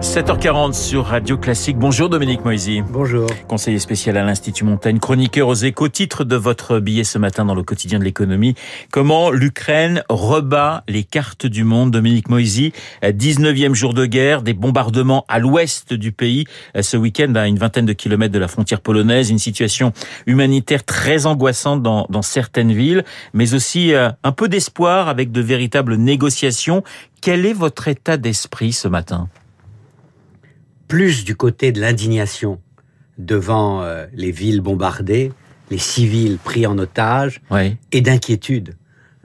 7h40 sur Radio Classique. Bonjour Dominique Moisy. Bonjour. Conseiller spécial à l'Institut Montaigne, chroniqueur aux échos, titre de votre billet ce matin dans le quotidien de l'économie. Comment l'Ukraine rebat les cartes du monde. Dominique Moisy, 19e jour de guerre, des bombardements à l'ouest du pays ce week-end à une vingtaine de kilomètres de la frontière polonaise, une situation humanitaire très angoissante dans, dans certaines villes, mais aussi euh, un peu d'espoir avec de véritables négociations. Quel est votre état d'esprit ce matin? Plus du côté de l'indignation devant euh, les villes bombardées, les civils pris en otage, oui. et d'inquiétude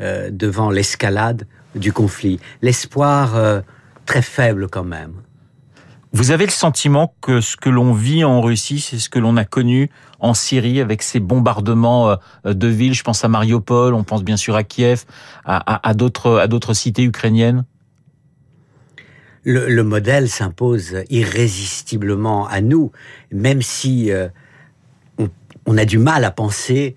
euh, devant l'escalade du conflit. L'espoir euh, très faible quand même. Vous avez le sentiment que ce que l'on vit en Russie, c'est ce que l'on a connu en Syrie avec ces bombardements de villes? Je pense à Mariupol, on pense bien sûr à Kiev, à, à, à d'autres à d'autres cités ukrainiennes le, le modèle s'impose irrésistiblement à nous, même si euh, on, on, a du mal à penser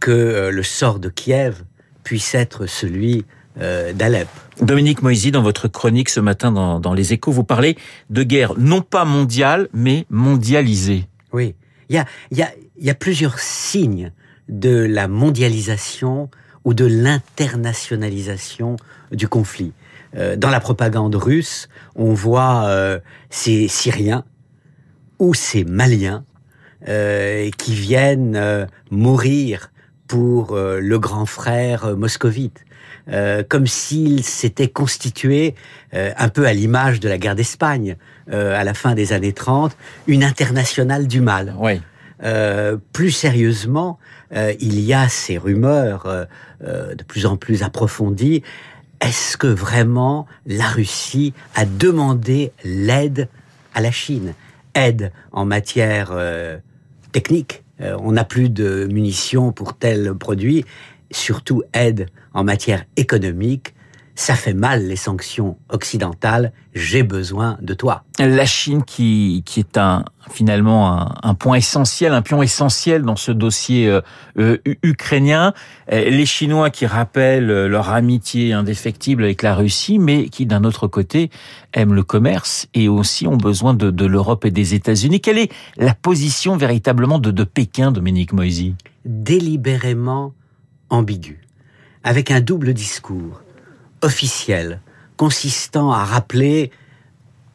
que euh, le sort de Kiev puisse être celui euh, d'Alep. Dominique Moisy, dans votre chronique ce matin dans, dans, Les Échos, vous parlez de guerre non pas mondiale, mais mondialisée. Oui, il y a, y, a, y a plusieurs signes de la mondialisation ou de l'internationalisation du conflit. Euh, dans la propagande russe, on voit euh, ces Syriens ou ces Maliens euh, qui viennent euh, mourir pour euh, le grand frère moscovite, comme s'ils s'étaient constitués, un peu à l'image de la guerre d'Espagne à la fin des années 30, une internationale du mal. Oui. plus sérieusement, il y a ces rumeurs de plus en plus approfondies est-ce que vraiment la Russie a demandé l'aide à la Chine? Aide en matière euh, technique, euh, on n'a plus de munitions pour tel produit, surtout aide en matière économique, ça fait mal les sanctions occidentales, j'ai besoin de toi. La Chine qui, qui est un, finalement un, un, point essentiel, un pion essentiel dans ce dossier euh, euh, ukrainien. Euh, les Chinois qui rappellent leur amitié indéfectible avec la Russie, mais qui d'un autre côté aiment le commerce et aussi ont besoin de, de l'Europe et des États-Unis. Quelle est la position véritablement de, de Pékin, Dominique Moisy? Délibérément ambiguë, avec un double discours officiel consistant à rappeler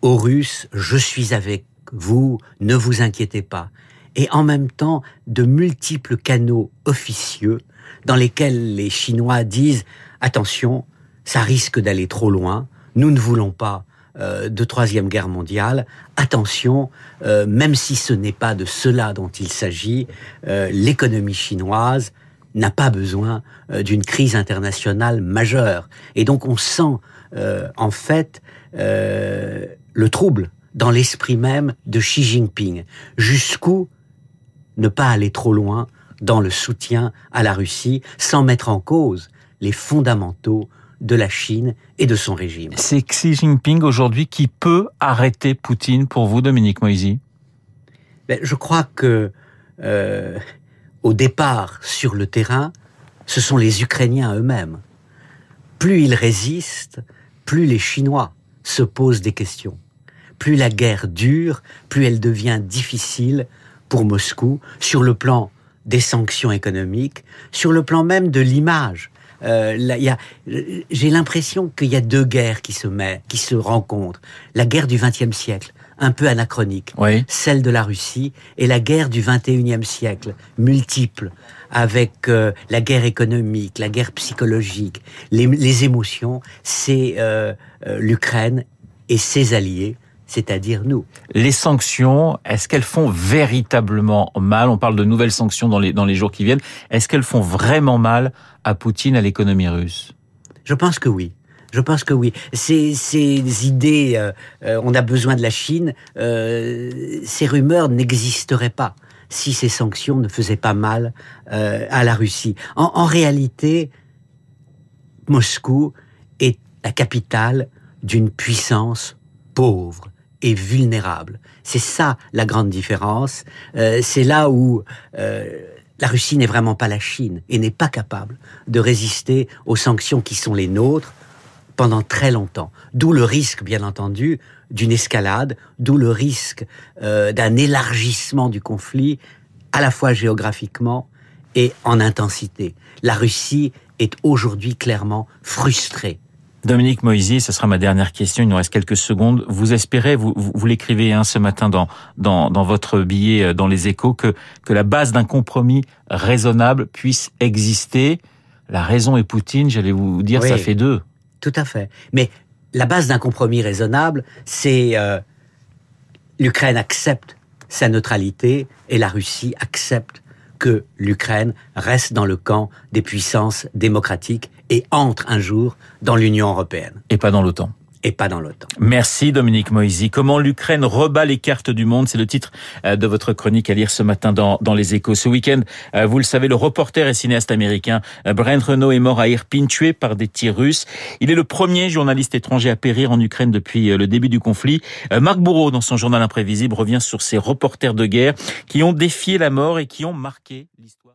aux Russes je suis avec vous, ne vous inquiétez pas, et en même temps de multiples canaux officieux dans lesquels les Chinois disent attention, ça risque d'aller trop loin, nous ne voulons pas euh, de troisième guerre mondiale, attention, euh, même si ce n'est pas de cela dont il s'agit, euh, l'économie chinoise n'a pas besoin euh, d'une crise internationale majeure. Et donc on sent euh, en fait euh, le trouble dans l'esprit même de Xi Jinping. Jusqu'où ne pas aller trop loin dans le soutien à la Russie sans mettre en cause les fondamentaux de la Chine et de son régime. C'est Xi Jinping aujourd'hui qui peut arrêter Poutine pour vous, Dominique Moisy? Ben, Je crois que euh, au départ sur le terrain, ce sont les Ukrainiens eux-mêmes. Plus ils résistent, plus les Chinois se posent des questions. Plus la guerre dure, plus elle devient difficile pour Moscou sur le plan des sanctions économiques, sur le plan même de l'image. Euh, J'ai l'impression qu'il y a deux guerres qui se, met, qui se rencontrent. La guerre du XXe siècle, un peu anachronique, oui. celle de la Russie, et la guerre du XXIe siècle, multiple, avec euh, la guerre économique, la guerre psychologique, les, les émotions, c'est euh, euh, l'Ukraine et ses alliés, c'est-à-dire nous. Les sanctions, est-ce qu'elles font véritablement mal? On parle de nouvelles sanctions dans les, dans les jours qui viennent. Est-ce qu'elles font vraiment mal à Poutine, à l'économie russe? Je pense que oui. Je pense que oui. Ces, ces idées, euh, euh, on a besoin de la Chine, euh, ces rumeurs n'existeraient pas si ces sanctions ne faisaient pas mal à la Russie. En, en, réalité, Moscou est la capitale d'une puissance pauvre et vulnérable. C'est ça la grande différence. Euh, C'est là où euh, la Russie n'est vraiment pas la Chine et n'est pas capable de résister aux sanctions qui sont les nôtres pendant très longtemps. D'où le risque, bien entendu, d'une escalade, d'où le risque euh, d'un élargissement du conflit, à la fois géographiquement et en intensité. La Russie est aujourd'hui clairement frustrée. Dominique Moisy, ce sera ma dernière question, il nous reste quelques secondes. Vous espérez, vous, vous, l'écrivez hein, ce matin dans, dans, dans, votre billet euh, dans les échos, que, que la base d'un compromis raisonnable puisse exister. La raison est Poutine, j'allais vous dire, ça fait deux. Tout à fait. Mais la base d'un compromis raisonnable, c'est euh, l'Ukraine accepte sa neutralité et la Russie accepte que l'Ukraine reste dans le camp des puissances démocratiques et entre un jour dans l'Union européenne. Et pas dans l'OTAN et pas dans l'OTAN. Merci Dominique Moisy. Comment l'Ukraine rebat les cartes du monde, c'est le titre euh, de votre chronique à lire ce matin dans, dans les échos. Ce week-end, euh, vous le savez, le reporter et cinéaste américain euh, Brent Renault est mort à Irpin, tué par des tirs russes. Il est le premier journaliste étranger à périr en Ukraine depuis le début du conflit. Marc Bourreau, dans son journal imprévisible, revient sur ces reporters de guerre qui ont défié la mort et qui ont marqué l'histoire.